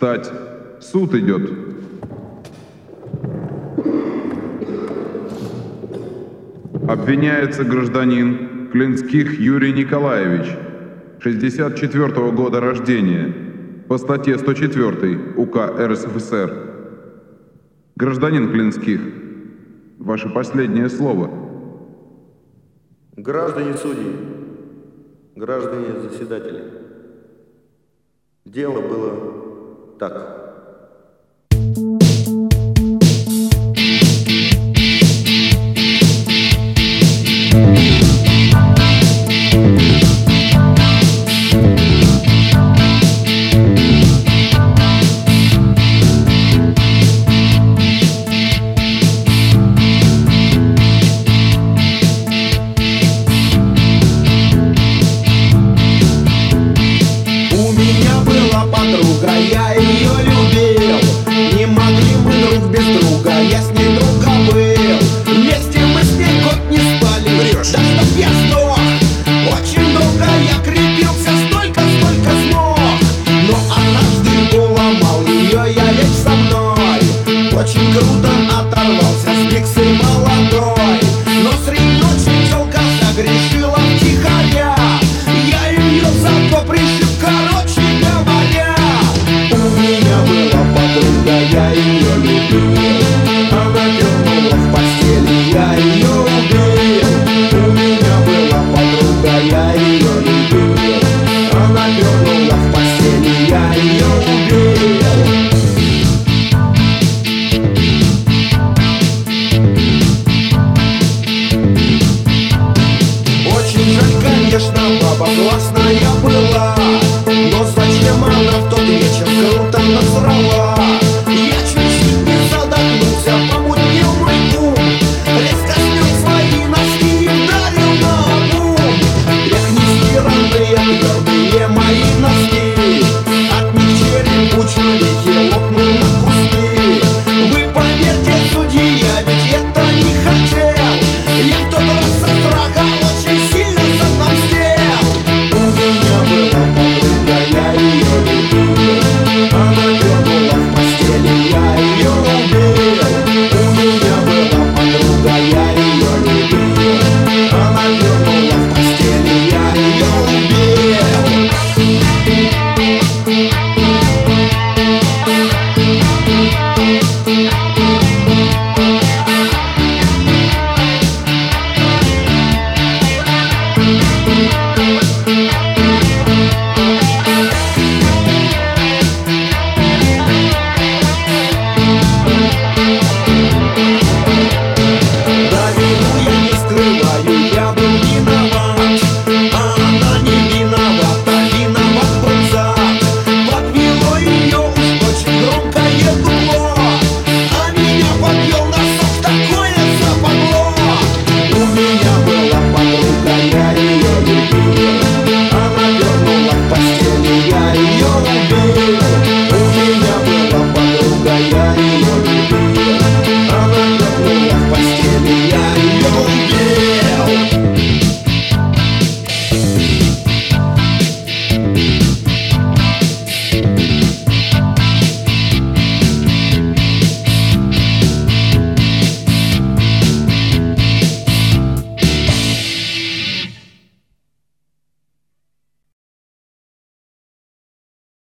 Встать! Суд идет!» Обвиняется гражданин Клинских Юрий Николаевич, 64 -го года рождения, по статье 104 УК РСФСр. Гражданин Клинских, ваше последнее слово. Граждане судьи, граждане заседатели, дело было так, ai, ai. alive.